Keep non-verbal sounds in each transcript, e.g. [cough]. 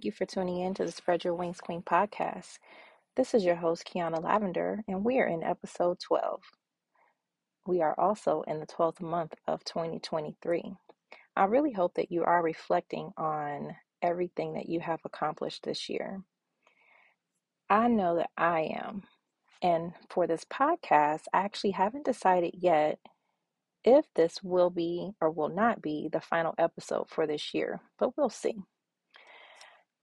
Thank you for tuning in to the Spread Your Wings Queen podcast. This is your host, Kiana Lavender, and we are in episode 12. We are also in the 12th month of 2023. I really hope that you are reflecting on everything that you have accomplished this year. I know that I am. And for this podcast, I actually haven't decided yet if this will be or will not be the final episode for this year, but we'll see.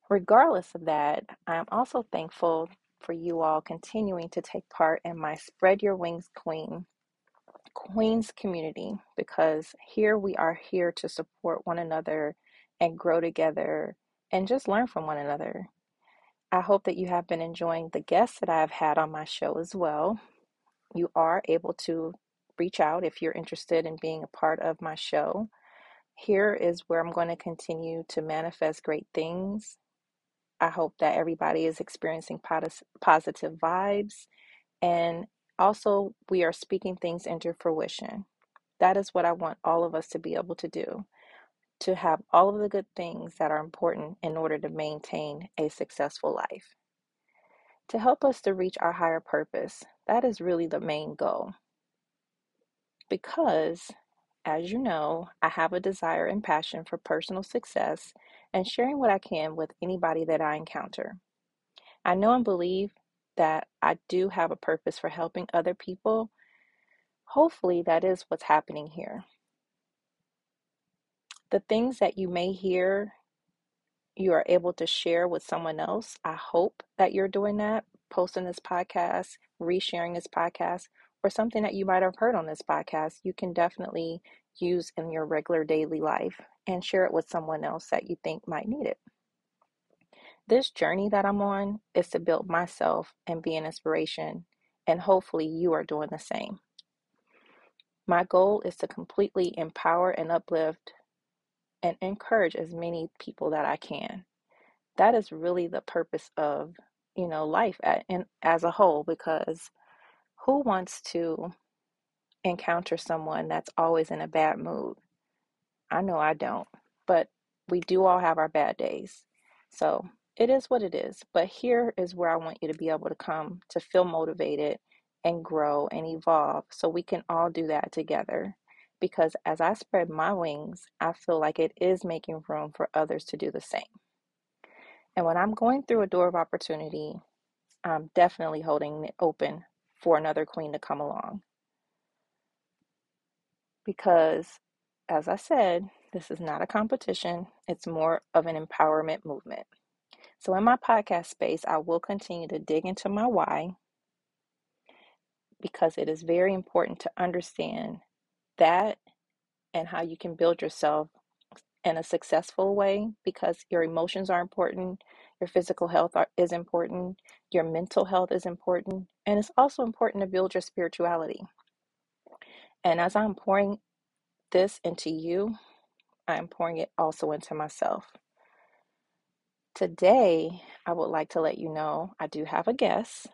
Regardless of that, I am also thankful for you all continuing to take part in my Spread Your Wings Queen Queens community because here we are here to support one another and grow together and just learn from one another. I hope that you have been enjoying the guests that I have had on my show as well. You are able to reach out if you're interested in being a part of my show. Here is where I'm going to continue to manifest great things. I hope that everybody is experiencing positive vibes and also we are speaking things into fruition. That is what I want all of us to be able to do to have all of the good things that are important in order to maintain a successful life. To help us to reach our higher purpose, that is really the main goal. Because, as you know, I have a desire and passion for personal success and sharing what I can with anybody that I encounter. I know and believe that I do have a purpose for helping other people. Hopefully, that is what's happening here. The things that you may hear, you are able to share with someone else. I hope that you're doing that, posting this podcast, resharing this podcast, or something that you might have heard on this podcast. You can definitely use in your regular daily life and share it with someone else that you think might need it. This journey that I'm on is to build myself and be an inspiration, and hopefully, you are doing the same. My goal is to completely empower and uplift and encourage as many people that I can. That is really the purpose of, you know, life at, in, as a whole because who wants to encounter someone that's always in a bad mood? I know I don't, but we do all have our bad days. So it is what it is. But here is where I want you to be able to come to feel motivated and grow and evolve so we can all do that together. Because as I spread my wings, I feel like it is making room for others to do the same. And when I'm going through a door of opportunity, I'm definitely holding it open for another queen to come along. Because, as I said, this is not a competition, it's more of an empowerment movement. So, in my podcast space, I will continue to dig into my why because it is very important to understand that and how you can build yourself in a successful way because your emotions are important, your physical health are, is important, your mental health is important, and it's also important to build your spirituality. And as I'm pouring this into you, I'm pouring it also into myself. Today, I would like to let you know I do have a guest.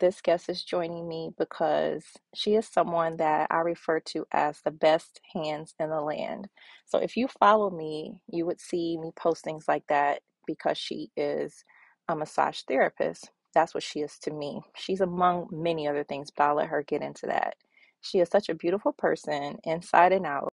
This guest is joining me because she is someone that I refer to as the best hands in the land. So if you follow me, you would see me post things like that because she is a massage therapist. That's what she is to me. She's among many other things, but I'll let her get into that. She is such a beautiful person inside and out.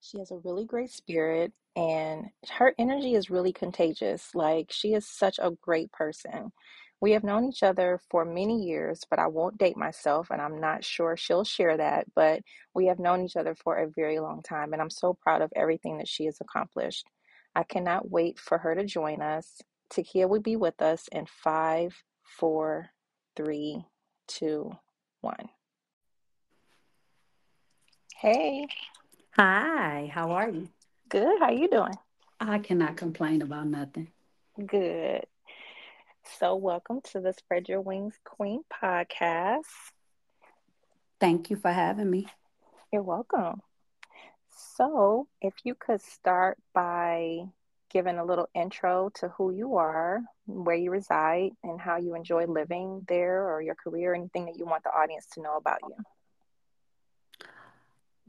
She has a really great spirit and her energy is really contagious. Like, she is such a great person. We have known each other for many years, but I won't date myself, and I'm not sure she'll share that. But we have known each other for a very long time, and I'm so proud of everything that she has accomplished. I cannot wait for her to join us. Takeeya will be with us in five, four, three, two, one. Hey. Hi, how are you? Good. How are you doing? I cannot complain about nothing. Good. So, welcome to the Spread Your Wings Queen podcast. Thank you for having me. You're welcome. So, if you could start by giving a little intro to who you are, where you reside, and how you enjoy living there or your career, anything that you want the audience to know about you.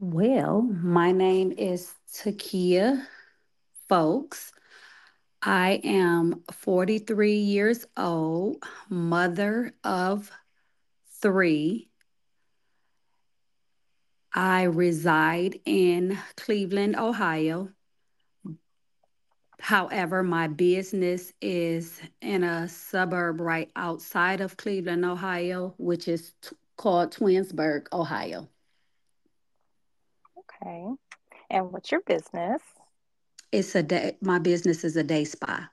Well, my name is Takeeya Fowlkes. I am 43 years old, mother of three. I reside in Cleveland, Ohio. However, my business is in a suburb right outside of Cleveland, Ohio, which is t- called Twinsburg, Ohio. Okay. And what's your business? It's a day, my business is a day spa.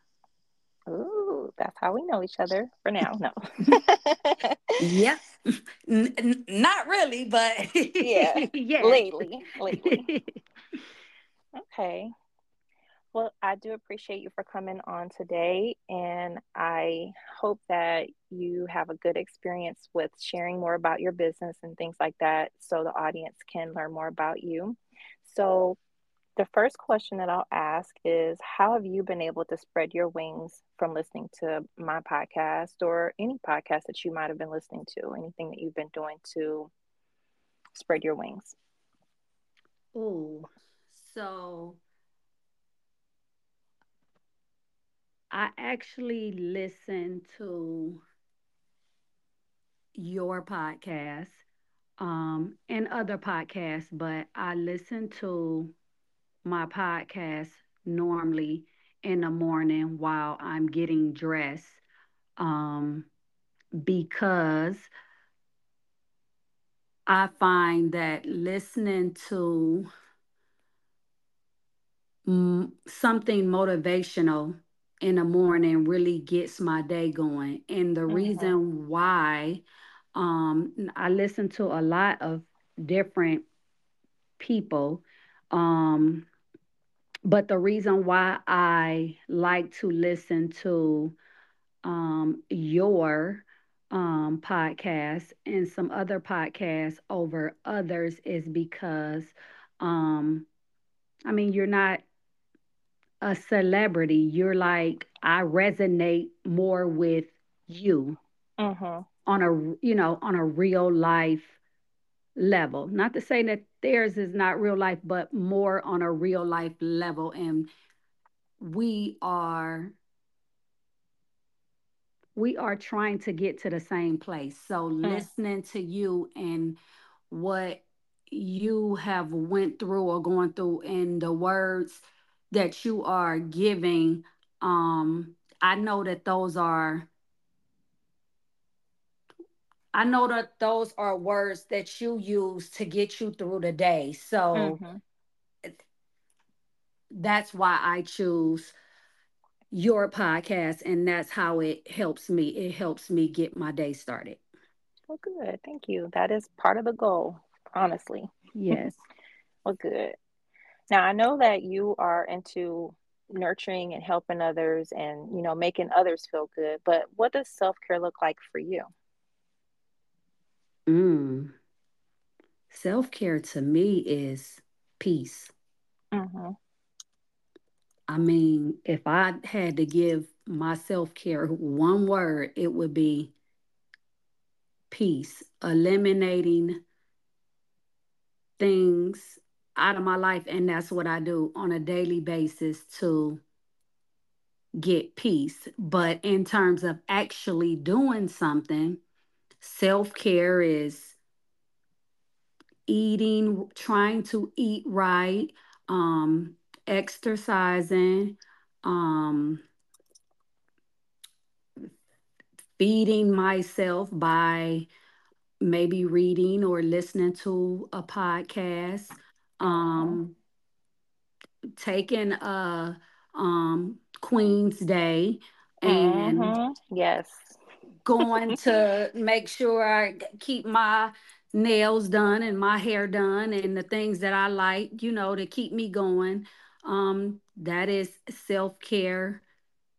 Ooh, that's how we know each other for now. No. [laughs] yeah. N- n- not really, but Yeah, [laughs] yeah. lately, lately. [laughs] Okay. Well, I do appreciate you for coming on today, and I hope that you have a good experience with sharing more about your business and things like that so the audience can learn more about you. So, the first question that I'll ask is How have you been able to spread your wings from listening to my podcast or any podcast that you might have been listening to? Anything that you've been doing to spread your wings? Oh, so I actually listen to your podcast um and other podcasts, but I listen to my podcast normally in the morning while I'm getting dressed um because I find that listening to mm, something motivational in the morning really gets my day going. And the Mm-hmm. reason why um, I listen to a lot of different people, um, but the reason why I like to listen to um, your um, podcast and some other podcasts over others is because, um, I mean, you're not a celebrity. You're like, I resonate more with you Mm-hmm. on a, you know, on a real life level. Not to say that theirs is not real life, but more on a real life level. And we are we are trying to get to the same place. So Mm, listening to you and what you have went through or going through and the words that you are giving um I know that those are I know that those are words that you use to get you through the day. So Mm-hmm. that's why I choose your podcast and that's how it helps me. It helps me get my day started. Well, good. Thank you. That is part of the goal, honestly. Yes. [laughs] Well, good. Now, I know that you are into nurturing and helping others and, you know, making others feel good, but what does self-care look like for you? Mm. Self care to me is peace. Mm-hmm. I mean, if I had to give my self care one word, it would be peace, eliminating things out of my life. And that's what I do on a daily basis to get peace. But in terms of actually doing something, self care is eating, trying to eat right, um, exercising, um, feeding myself by maybe reading or listening to a podcast. Um, taking a um, Queen's Day and Mm-hmm. Yes. going to make sure I keep my nails done and my hair done and the things that I like, you know, to keep me going. Um, that is self care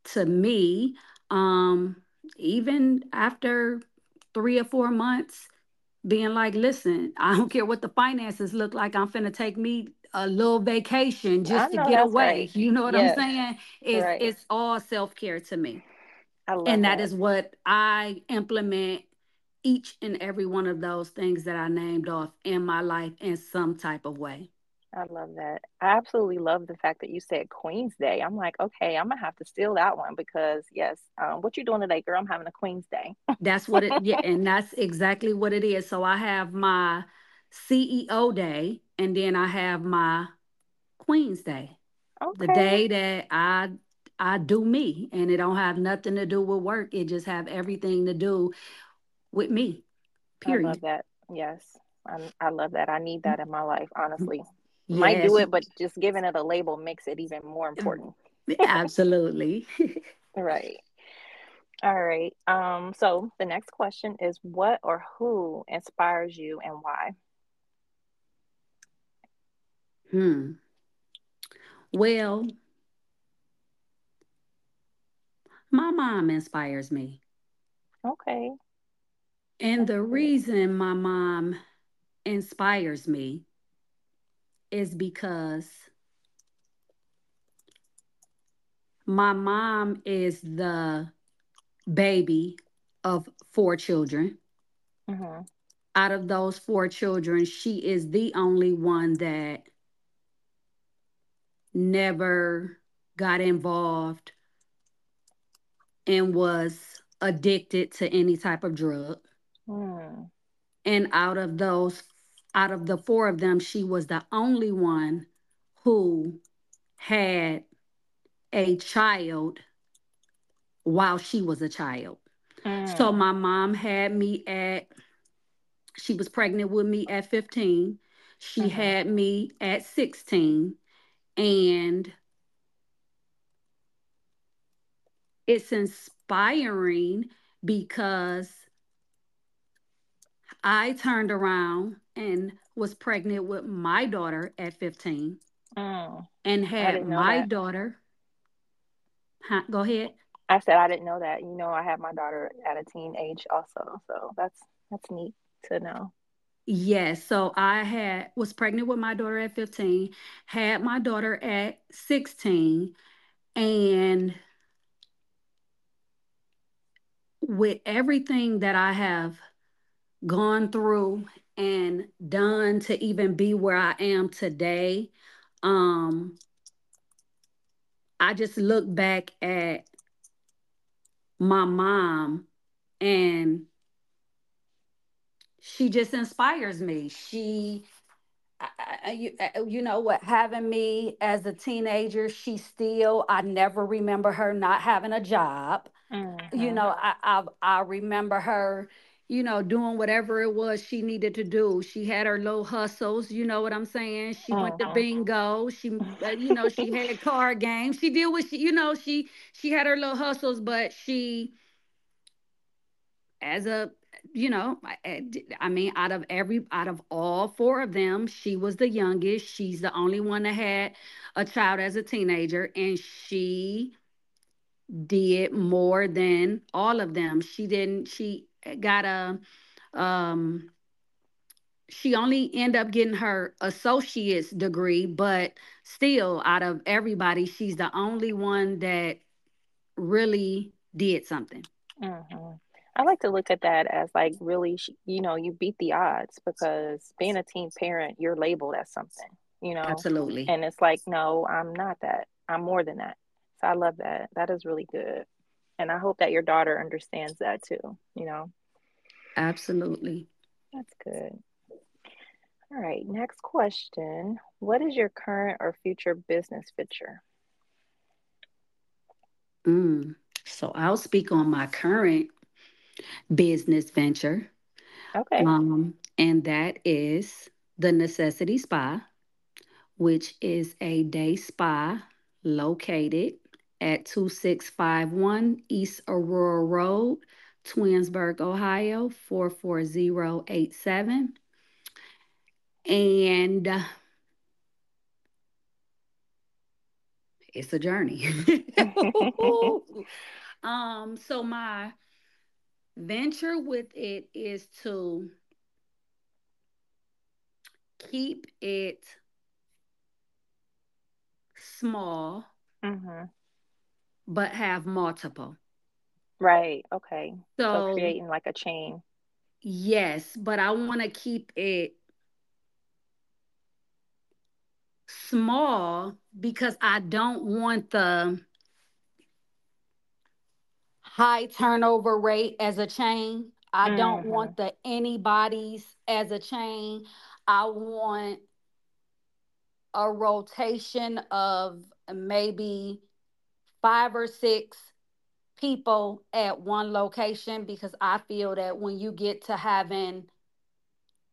to me. Um, even after three or four months, being like, listen, I don't care what the finances look like. I'm finna take me a little vacation just to get that's right. away. You know what I'm saying? It's Right. it's all self care to me and that that. is what I implement each and every one of those things that I named off in my life in some type of way. I love that. I absolutely love the fact that you said Queen's Day. I'm like, okay, I'm gonna have to steal that one because yes, um, what you doing today, girl? I'm having a Queen's Day. That's what it yeah, and [laughs] that's exactly what it is. So I have my CEO day and then I have my Queen's Day. The day that I I do me and it don't have nothing to do with work. It just have everything to do with me. Period. I love that. Yes, I I love that. I need that in my life, honestly. Might do it, but just giving it a label makes it even more important. absolutely. [laughs] Right. All right. Um, so the next question is what or who inspires you and why? hmm. Well, my mom inspires me. Okay, And the reason my mom inspires me is because my mom is the baby of four children. Mm-hmm. Out of those four children, she is the only one that never got involved and was addicted to any type of drug. Mm, And out of those, out of the four of them, she was the only one who had a child while she was a child. So mm, my mom had me at, she was pregnant with me at 15. She mm-hmm, had me at 16. And it's inspiring because I turned around and was pregnant with my daughter at 15 mm. and had my that. daughter. Huh, go ahead. I said I didn't know that. You know, I have my daughter at a teen age also, so that's that's neat to know. Yes, so I had was pregnant with my daughter at 15, had my daughter at 16, and with everything that I have gone through and done to even be where I am today, um, I just look back at my mom and she just inspires me. She I, I- you, you know what having me as a teenager she still i never remember her not having a job you Mm-hmm, know I, I i remember her you know doing whatever it was she needed to do. She had her little hustles you know what i'm saying? She went to mm-hmm. bingo. She uh, you know she had card games. She did what she you know she she had her little hustles but she as a you know I mean out of every out of all four of them she was the youngest. She's the only one that had a child as a teenager and she did more than all of them. She didn't she got a um she only ended up getting her associate's degree but still out of everybody she's the only one that really did something Mm-hmm. I like to look at that as like really, you know, you beat the odds because being a teen parent, you're labeled as something, you know, absolutely and it's like, no, I'm not that. I'm more than that. So I love that. That is really good. And I hope that your daughter understands that too, you know. absolutely That's good. All right, next question. What is your current or future business venture? Mm. So I'll speak on my current business venture, Okay. um, and that is the Necessity Spa, which is a day spa located at 2651 East Aurora Road, Twinsburg, Ohio 44087. And uh, it's a journey. [laughs] um, so my venture with it is to keep it small hmm but have multiple. Right. Okay. So So, creating like a chain. yes, but I want to keep it small because I don't want the high turnover rate as a chain. I don't Mm-hmm. want the anybody's as a chain. I want a rotation of maybe five or six people at one location because I feel that when you get to having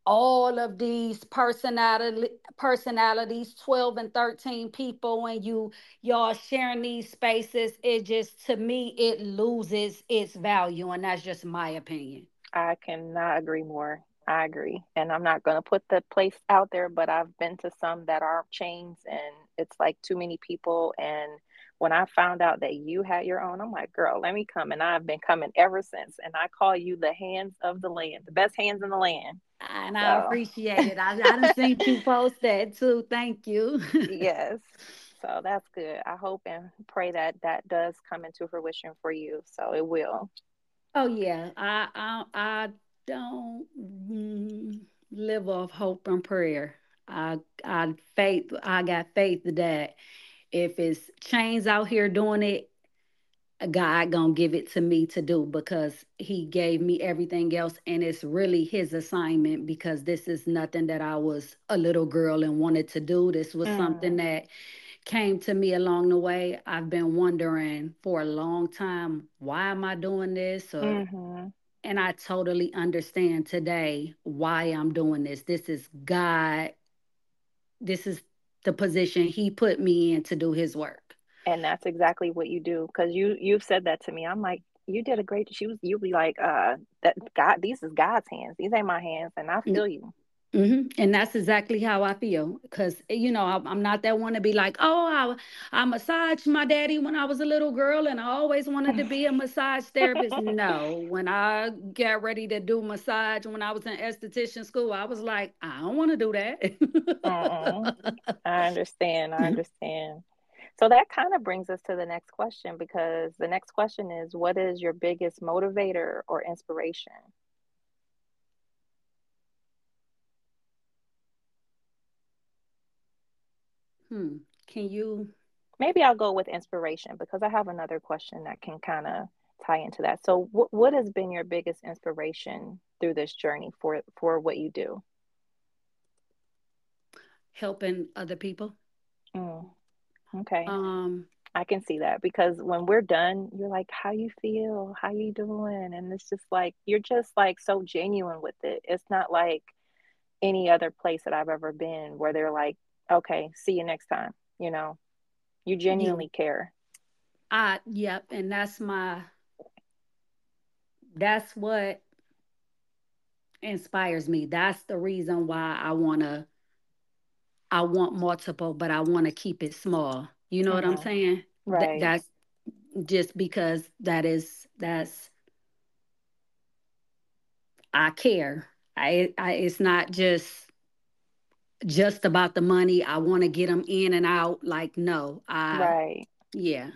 all of these personality personalities 12 and 13 people and you y'all sharing these spaces it just to me it loses its value and that's just my opinion I cannot agree more. I agree. And I'm not going to put the place out there, but I've been to some that are chains and it's like too many people. And when I found out that you had your own, I'm like, girl, let me come. And I've been coming ever since. And I call you the hands of the land, the best hands in the land. and i appreciate it i, I done seen you post that too thank you yes. [laughs] So that's good. I hope and pray that that does come into fruition for you. So it will. oh yeah i i, I don't live off hope and prayer i i faith i got faith that if it's chains out here doing it God gonna give it to me to do because he gave me everything else and it's really his assignment because this is nothing that I was a little girl and wanted to do. This was something Mm, that came to me along the way. I've been wondering for a long time, why am I doing this? Or mm-hmm. and I totally understand today why I'm doing this. This is God, this is the position he put me in to do his work. And that's exactly what you do because you you've said that to me. I'm like, you did a great. She was. You'll be like, uh, that God. These is God's hands. These ain't my hands, and I feel you. Hmm And that's exactly how I feel. Because, you know, I'm, I'm not that one to be like, oh, I, I massaged my daddy when I was a little girl and I always wanted to be a massage therapist. No, when I got ready to do massage when I was in esthetician school, I was like, I don't want to do that. I understand. I [laughs] understand. So that kind of brings us to the next question because the next question is, what is your biggest motivator or inspiration? Hmm. Can you? Maybe I'll go with inspiration because I have another question that can kind of tie into that. So, what what has been your biggest inspiration through this journey for for what you do? helping other people. Mm, okay. Um, I can see that because when we're done, you're like, how you feel? How you doing? And it's just like you're just like so genuine with it. It's not like any other place that I've ever been where they're like, okay, see you next time. You know, you yeah, genuinely care. I yep, and that's my that's what inspires me. That's the reason why I wanna I want multiple, but I want to keep it small. You know what I'm hmm saying? Th- Right, that's just because that is that's I care. I, I it's not just just about the money. I want to get them in and out. Like no, I right, yeah.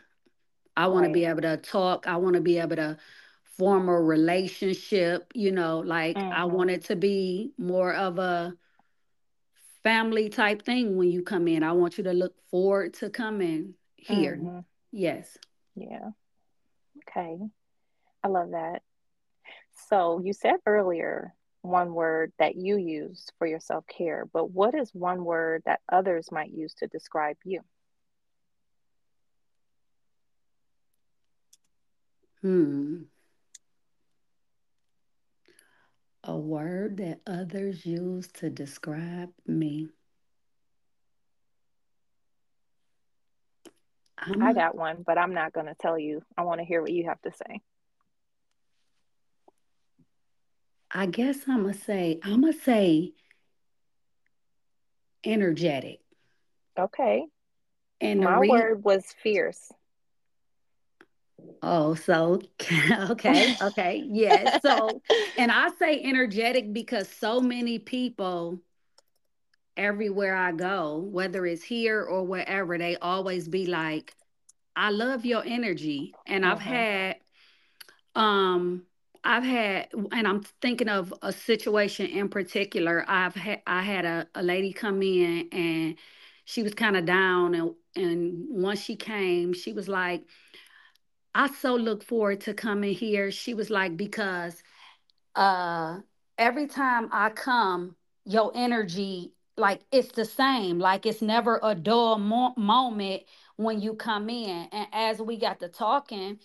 I want to be able to talk. I want to be able to form a relationship. You know, like I hmm want it to be more of a family type thing when you come in. I want you to look forward to coming here. hmm Yes. Yeah. Okay. I love that. So you said earlier one word that you use for your self-care, but what is one word that others might use to describe you? Hmm. A word that others use to describe me. I'm I got one, but I'm not going to tell you. I want to hear what you have to say. I guess I'm gonna say I'm gonna say energetic. Okay. And the My reason word was fierce. oh, so [laughs] okay, okay, yes. So [laughs] and I say energetic because so many people everywhere I go, whether it's here or wherever, they always be like, I love your energy. And I've hmm had um I've had and I'm thinking of a situation in particular. I've had I had a, a lady come in and she was kind of down and and once she came she was like i so look forward to coming here. She was like because uh every time i come your energy like it's the same. Like it's never a dull mo- moment when you come in. And as we got to talking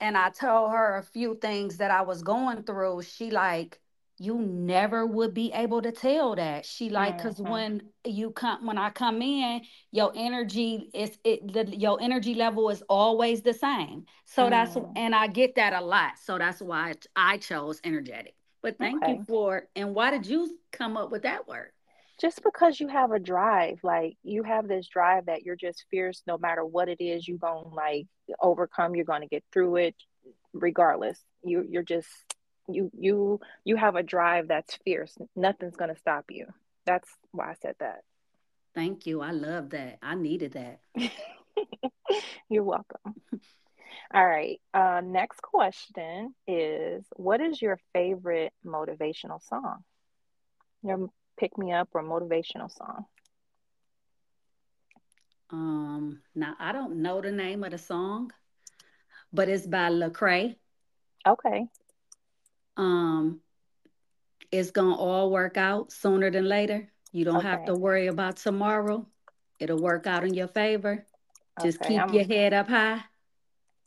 and i told her a few things that i was going through. She like you never would be able to tell that. She like because Mhm. when you come when i come in your energy is it the, your energy level is always the same. So that's Mm. and i get that a lot. So that's why i chose energetic. But thank you for and why did you come up with that word Just because you have a drive, like you have this drive that you're just fierce no matter what it is, you gonna like overcome, you're gonna get through it regardless. You you're just you you you have a drive that's fierce. Nothing's gonna stop you. That's why I said that. thank you i love that i needed that [laughs] You're welcome. All right. Uh, next question is What is your favorite motivational song? Your pick me up or motivational song? um now i don't know the name of the song but it's by lecrae Okay. um it's gonna all work out sooner than later you don't have to worry about tomorrow it'll work out in your favor just Okay. keep I'm your head up high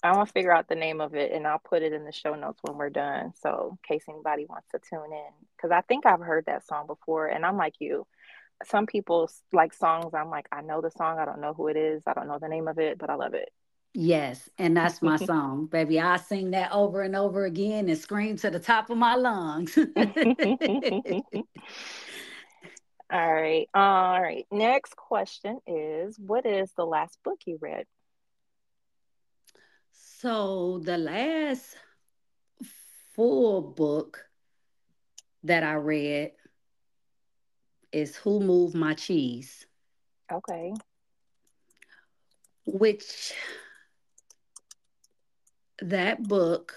I'm gonna figure out the name of it and I'll put it in the show notes when we're done. So in case anybody wants to tune in. Because I think I've heard that song before and I'm like you. Some people like songs, I'm like, I know the song, I don't know who it is, I don't know the name of it, but I love it. yes and that's my [laughs] song baby i sing that over and over again and scream to the top of my lungs [laughs] All right. All right. Next question is What is the last book you read? So the last full book that i read is who moved my cheese Okay. which that book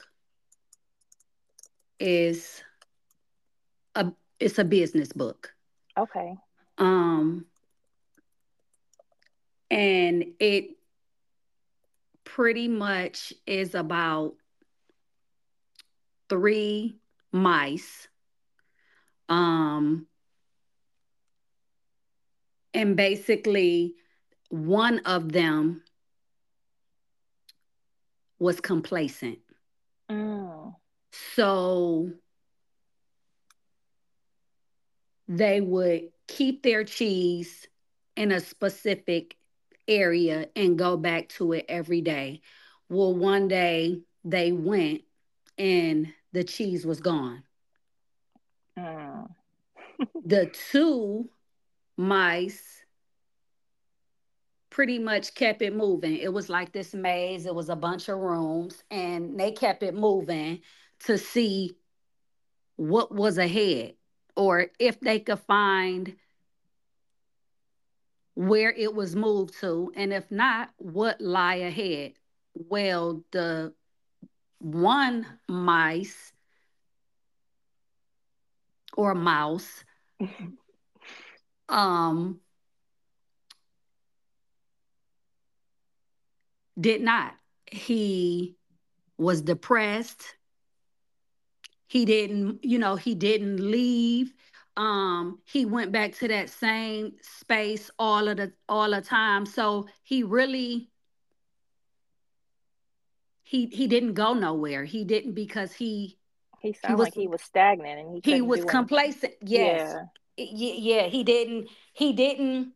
is a it's a business book Okay. um and it pretty much is about three mice um and basically one of them was complacent Mm. so they would keep their cheese in a specific area and go back to it every day. Well, one day they went and the cheese was gone. Mm. The two mice pretty much kept it moving. It was like this maze, it was a bunch of rooms, and they kept it moving to see what was ahead or if they could find where it was moved to, and if not, what lie ahead. Well, the one mice or mouse um did not. He was depressed. He didn't, you know, he didn't leave. Um, he went back to that same space all of the all the time. So he really he he didn't go nowhere. He didn't because he He sounded was like he was stagnant and he he was complacent. Yes. Yeah. Yeah, he didn't he didn't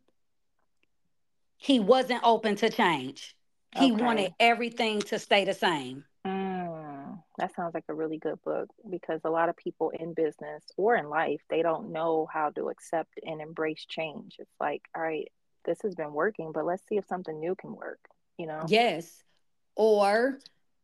he wasn't open to change. He Okay. wanted everything to stay the same. That sounds like a really good book because a lot of people in business or in life, they don't know how to accept and embrace change. It's like, all right, this has been working, but let's see if something new can work, you know? Yes. Or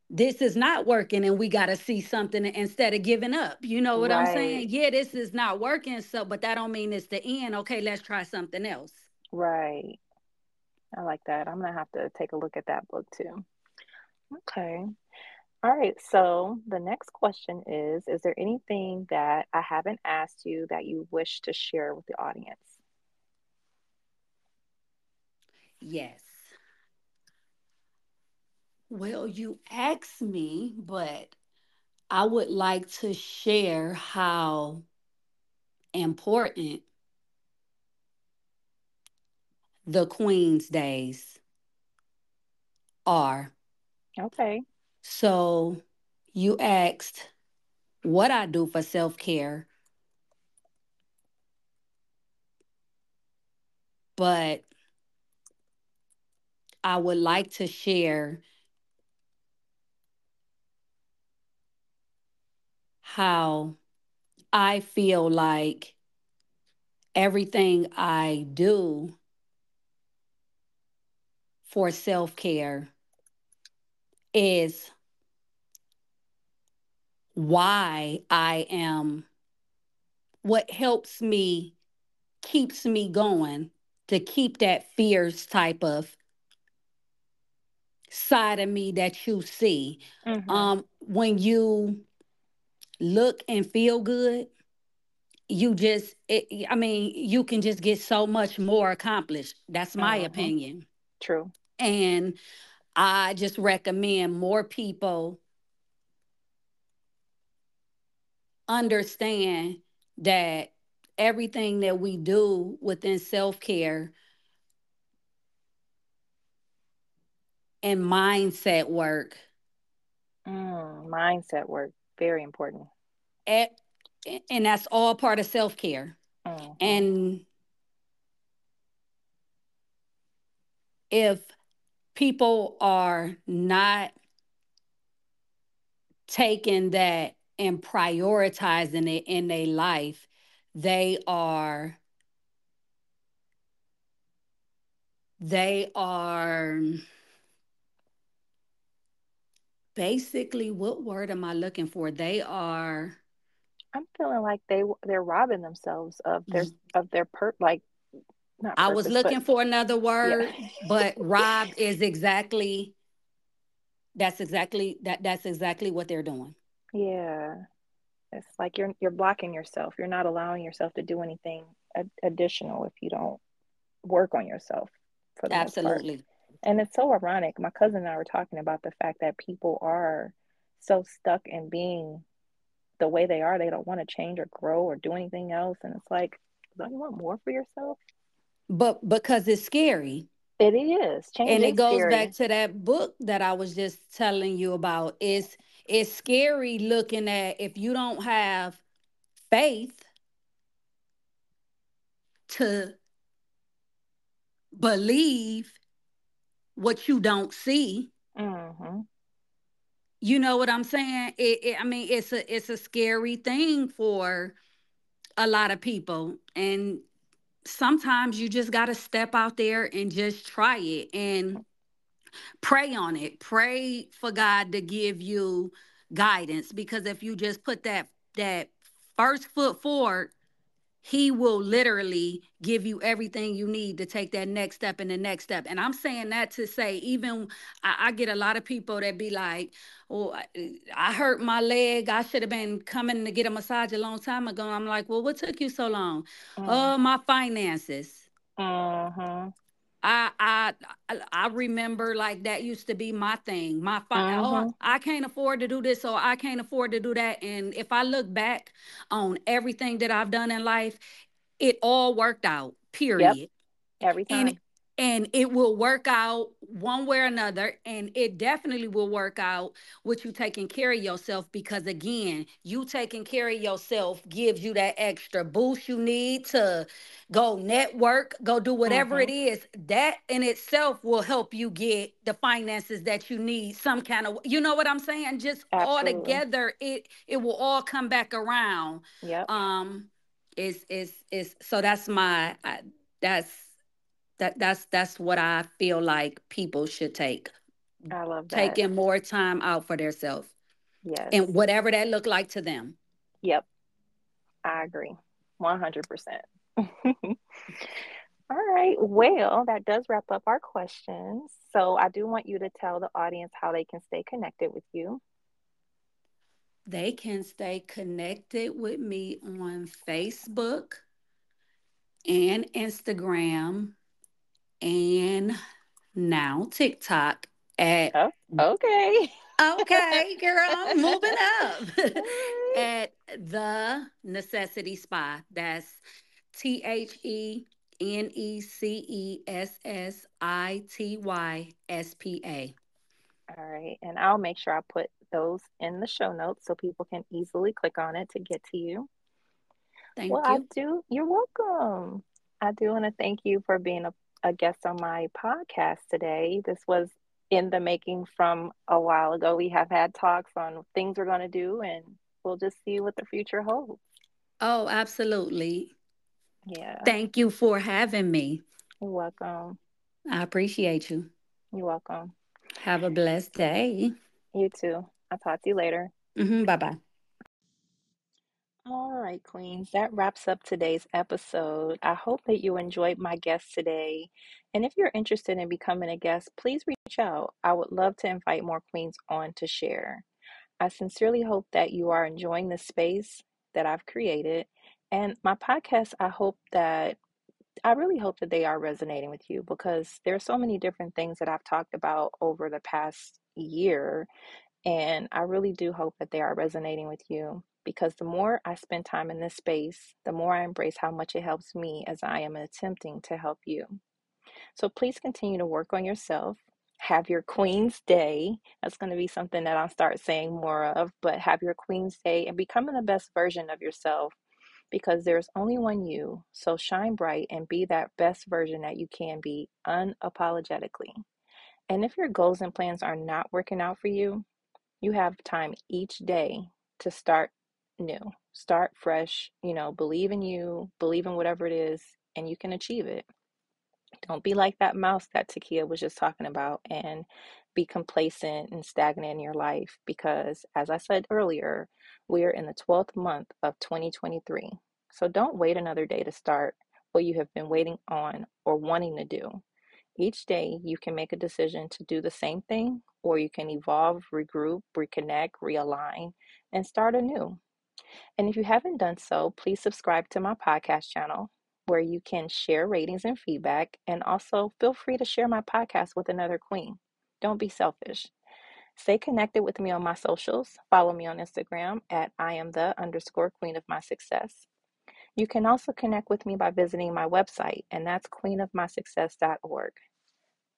this is not working and we got to see something instead of giving up. You know what I'm saying? Yeah, this is not working so but that don't mean it's the end. Okay, let's try something else. Right. I like that. I'm gonna have to take a look at that book too. Okay. All right. So the next question is, is there anything that I haven't asked you that you wish to share with the audience? Yes. Well, you asked me, but I would like to share how important the Queen's days are. Okay. So you asked what I do for self care, but I would like to share how I feel like everything I do for self care is why I am what helps me, keeps me going to keep that fierce type of side of me that you see. Mm-hmm. Um, when you look and feel good, you just, it, I mean, you can just get so much more accomplished. That's my Mm-hmm. opinion. True. And I just recommend more people understand that everything that we do within self care and mindset work, Mm, mindset work. Very important. eh, and that's all part of self care. Mhm. And if people are not taking that and prioritizing it in their life, they are they are basically what word am I looking for? They are I'm feeling like they they're robbing themselves of their mm-hmm. of their per like not I was looking but for another yeah. word, [laughs] but robbed is exactly that's exactly that that's exactly what they're doing. yeah. It's like you're you're blocking yourself. You're not allowing yourself to do anything ad- additional if you don't work on yourself for the most part. Absolutely. And it's so ironic. My cousin and I were talking about the fact that people are so stuck in being the way they are. They don't want to change or grow or do anything else. And it's like, don't you want more for yourself? But because it's scary. It is. Change And it goes scary. back to that book that I was just telling you about. It's it's scary looking at if you don't have faith to believe what you don't see. Mm-hmm. You know what I'm saying? It, it, I mean, it's a it's a scary thing for a lot of people, and sometimes you just got to step out there and just try it and pray on it. Pray for God to give you guidance because if you just put that that first foot forward, he will literally give you everything you need to take that next step and the next step. And I'm saying that to say, even I, I get a lot of people that be like, "Oh, I, I hurt my leg. I should have been coming to get a massage a long time ago." I'm like, "Well, what took you so long?" Mm. Oh, my finances. Mm-hmm. I I I remember like that used to be my thing. My fi- oh, Mm-hmm. I can't afford to do this, so I can't afford to do that. And if I look back on everything that I've done in life, it all worked out. Yep. Period. Every time. and it will work out one way or another and it definitely will work out with you taking care of yourself because again you taking care of yourself gives you that extra boost you need to go network go do whatever Mm-hmm. it is. That in itself will help you get the finances that you need some kind of you know what i'm saying? Just all together it it will all come back around. Yeah um it's it's it's so that's my I, that's that that's that's what I feel like people should take. I love that. Taking more time out for themselves Yes. and whatever that look like to them. Yep. I agree. 100%. [laughs] All right. Well, that does wrap up our questions. So I do want you to tell the audience how they can stay connected with you. They can stay connected with me on Facebook and Instagram and now TikTok at Oh, okay. okay, girl, I'm [laughs] moving up at the Necessity Spa. That's T H E N E C E S S I T Y S P A. All right. And I'll make sure I put those in the show notes so people can easily click on it to get to you. Thank Well, I you. do. You're welcome. I do want to thank you for being a, a guest on my podcast today. This was in the making from a while ago. We have had talks on things we're going to do, and we'll just see what the future holds. Oh, absolutely. Yeah. Thank you for having me. You're welcome. I appreciate you. You're welcome. Have a blessed day. You too. I'll talk to you later. hmm bye bye. All right, Queens, that wraps up today's episode. I hope that you enjoyed my guest today. And if you're interested in becoming a guest, please reach out. I would love to invite more Queens on to share. I sincerely hope that you are enjoying the space that I've created. And my podcast, I hope that I really hope that they are resonating with you because there are so many different things that I've talked about over the past year. And I really do hope that they are resonating with you because the more I spend time in this space, the more I embrace how much it helps me as I am attempting to help you. So please continue to work on yourself. Have your Queen's Day. That's going to be something that I'll start saying more of, but have your Queen's Day and becoming the best version of yourself because there's only one you. So shine bright and be that best version that you can be unapologetically. And if your goals and plans are not working out for you, you have time each day to start new, start fresh, you know, believe in you, believe in whatever it is, and you can achieve it. Don't be like that mouse that Takeeya was just talking about and be complacent and stagnant in your life because, as I said earlier, we are in the 12th month of 2023. So don't wait another day to start what you have been waiting on or wanting to do. Each day, you can make a decision to do the same thing, or you can evolve, regroup, reconnect, realign, and start anew. And if you haven't done so, please subscribe to my podcast channel where you can share ratings and feedback. And also feel free to share my podcast with another queen. Don't be selfish. Stay connected with me on my socials. Follow me on Instagram at I am the underscore queen of my success. You can also connect with me by visiting my website, and that's queenofmysuccess.org.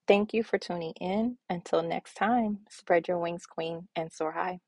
Thank you for tuning in. Until next time, spread your wings, queen, and soar high.